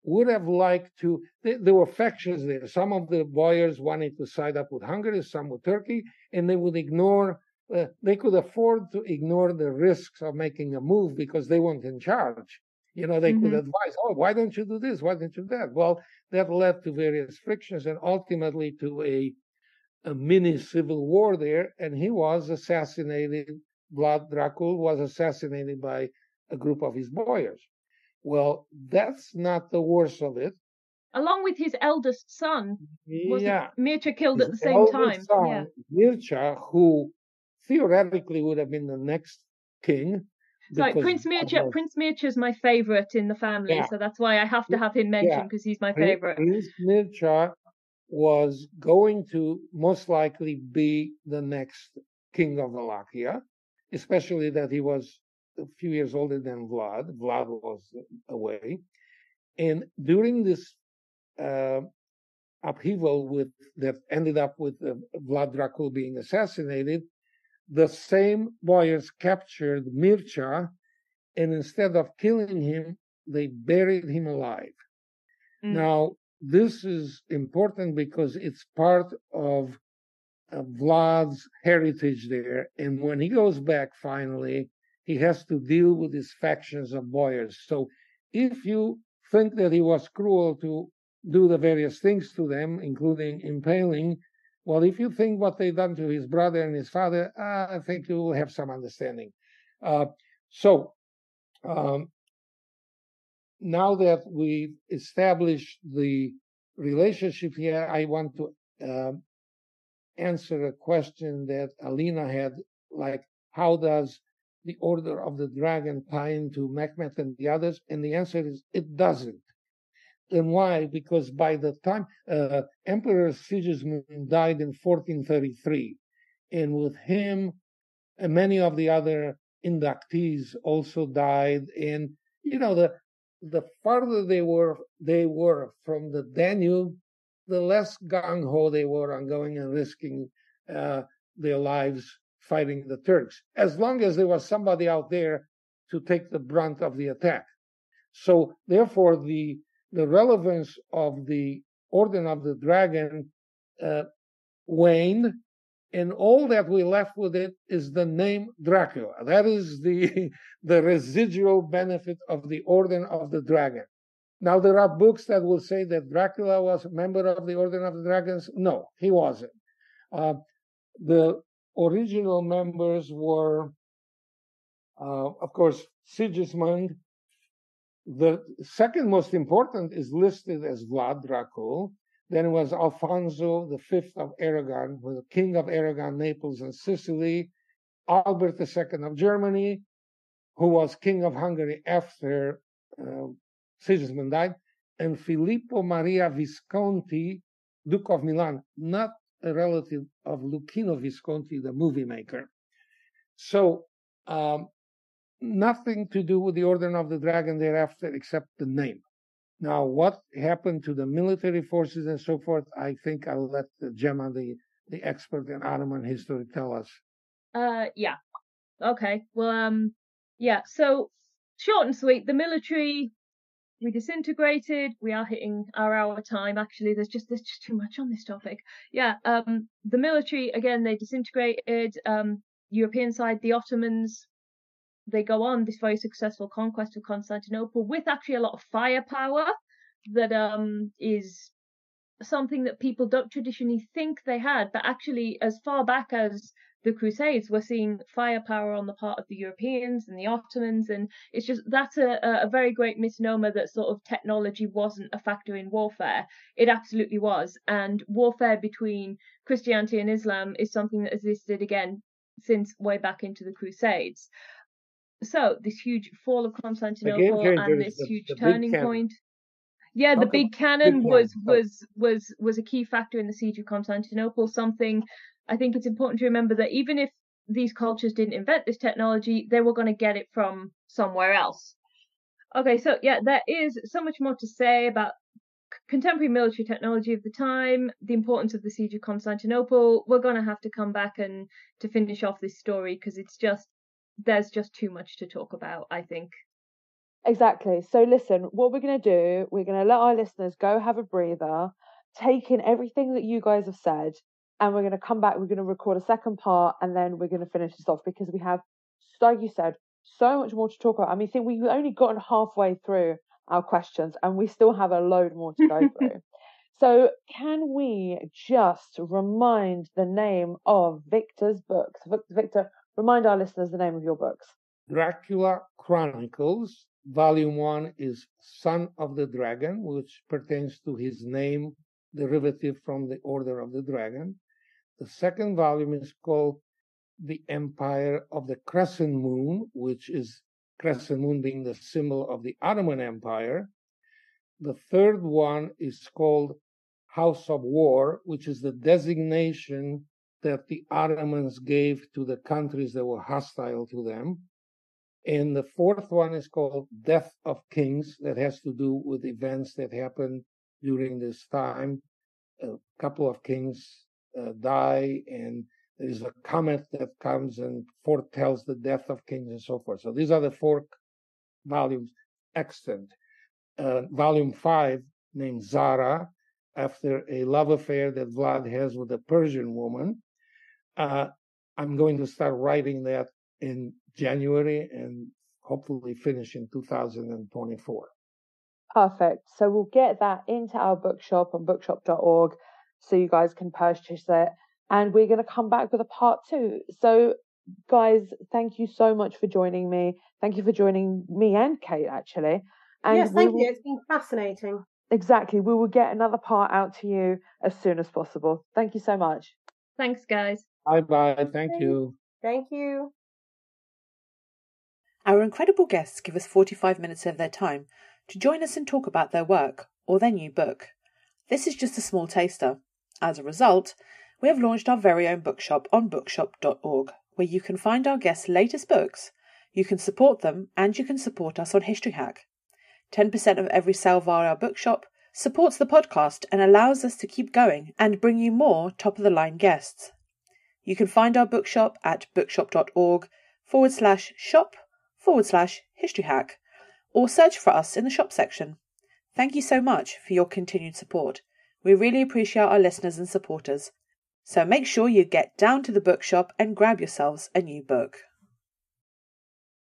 would have liked to, they, there were factions there. Some of the boyars wanted to side up with Hungary, some with Turkey, and they would ignore uh, they could afford to ignore the risks of making a move because they weren't in charge. You know, they mm-hmm. could advise, oh, why don't you do this? Why don't you do that? Well, that led to various frictions and ultimately to a, a mini civil war there. And he was assassinated. Vlad Dracul was assassinated by a group of his boyars. Well, that's not the worst of it. Along with his eldest son, was yeah. Mircea killed his at the same time. Son, yeah. Mircea, who theoretically would have been the next king. Sorry, Prince Mircea. Prince Mircea is my favorite in the family, yeah. so that's why I have to have him mentioned because yeah. he's my favorite. Prince Mircea was going to most likely be the next king of Wallachia, especially that he was a few years older than Vlad. Vlad was away, and during this uh, upheaval with that ended up with uh, Vlad Dracul being assassinated, the same boyars captured Mircea, and instead of killing him, they buried him alive. Mm. Now, this is important because it's part of uh, Vlad's heritage there. And when he goes back finally, he has to deal with his factions of boyars. So if you think that he was cruel to do the various things to them, including impaling, well, if you think what they done to his brother and his father, uh, I think you will have some understanding. Uh, so, um, now that we've established the relationship here, I want to uh, answer a question that Alina had, like, how does the Order of the Dragon tie into Mehmet and the others? And the answer is it doesn't. And why? Because by the time uh, Emperor Sigismund died in 1433, and with him, and many of the other inductees also died. And you know, the the farther they were they were from the Danube, the less gung ho they were on going and risking uh, their lives fighting the Turks, as long as there was somebody out there to take the brunt of the attack. So therefore, the the relevance of the Order of the Dragon uh, waned, and all that we left with it is the name Dracula. That is the (laughs) the residual benefit of the Order of the Dragon. Now there are books that will say that Dracula was a member of the Order of the Dragons. No, he wasn't. Uh, the original members were, uh, of course, Sigismund, the second most important is listed as Vlad Dracul. Then it was Alfonso V of Aragon, was the king of Aragon, Naples, and Sicily. Albert II of Germany, who was king of Hungary after uh, Sigismund died, and Filippo Maria Visconti, Duke of Milan, not a relative of Luchino Visconti, the movie maker. So um, nothing to do with the Order of the Dragon thereafter except the name. Now, what happened to the military forces and so forth, I think I'll let Gemma, the, the expert in Ottoman history, tell us. Uh, yeah. Okay. Well, um, yeah. So short and sweet, the military we disintegrated. We are hitting our hour time. Actually, there's just there's just too much on this topic. Yeah. Um, the military again, they disintegrated. Um, European side, the Ottomans they go on this very successful conquest of Constantinople with actually a lot of firepower that um is something that people don't traditionally think they had, but actually as far back as the Crusades, we're seeing firepower on the part of the Europeans and the Ottomans, and it's just that's a, a very great misnomer that sort of technology wasn't a factor in warfare. It absolutely was, and warfare between Christianity and Islam is something that existed again since way back into the Crusades so this huge fall of Constantinople and this the, huge the turning point. Yeah, the big cannon big was was was was a key factor in the siege of Constantinople. Something I think it's important to remember that even if these cultures didn't invent this technology, they were going to get it from somewhere else. Okay, so yeah, there is so much more to say about contemporary military technology of the time, the importance of the siege of Constantinople. We're going to have to come back and to finish off this story because it's just there's just too much to talk about, I think. Exactly. So, listen, what we're going to do, we're going to let our listeners go have a breather, take in everything that you guys have said, and we're going to come back. We're going to record a second part, and then we're going to finish this off because we have, like you said, so much more to talk about. I mean, I think we've only gotten halfway through our questions, and we still have a load more to go (laughs) through. So, can we just remind the name of Victor's books? Victor, Remind our listeners the name of your books. Dracula Chronicles. Volume 1 is Son of the Dragon, which pertains to his name derivative from the Order of the Dragon. The second volume is called The Empire of the Crescent Moon, which is crescent moon being the symbol of the Ottoman Empire. The third one is called House of War, which is the designation that the Ottomans gave to the countries that were hostile to them. And the fourth one is called Death of Kings, that has to do with events that happened during this time. A couple of kings uh, die, and there is a comet that comes and foretells the death of kings and so forth. So these are the four volumes extant. Uh, volume five, named Zara, after a love affair that Vlad has with a Persian woman, uh, I'm going to start writing that in January and hopefully finish in 2024. Perfect. So we'll get that into our bookshop on bookshop.org so you guys can purchase it. And we're going to come back with a part two. So, guys, thank you so much for joining me. Thank you for joining me and Kate, actually. And yes, thank will... you. It's been fascinating. Exactly. We will get another part out to you as soon as possible. Thank you so much. Thanks, guys. Bye bye. Thank you. Thank you. Our incredible guests give us 45 minutes of their time to join us and talk about their work or their new book. This is just a small taster. As a result, we have launched our very own bookshop on bookshop.org, where you can find our guests' latest books, you can support them, and you can support us on History Hack. 10% of every sale via our bookshop supports the podcast and allows us to keep going and bring you more top of the line guests. You can find our bookshop at bookshop.org forward slash shop forward slash history hack or search for us in the shop section. Thank you so much for your continued support. We really appreciate our listeners and supporters. So make sure you get down to the bookshop and grab yourselves a new book.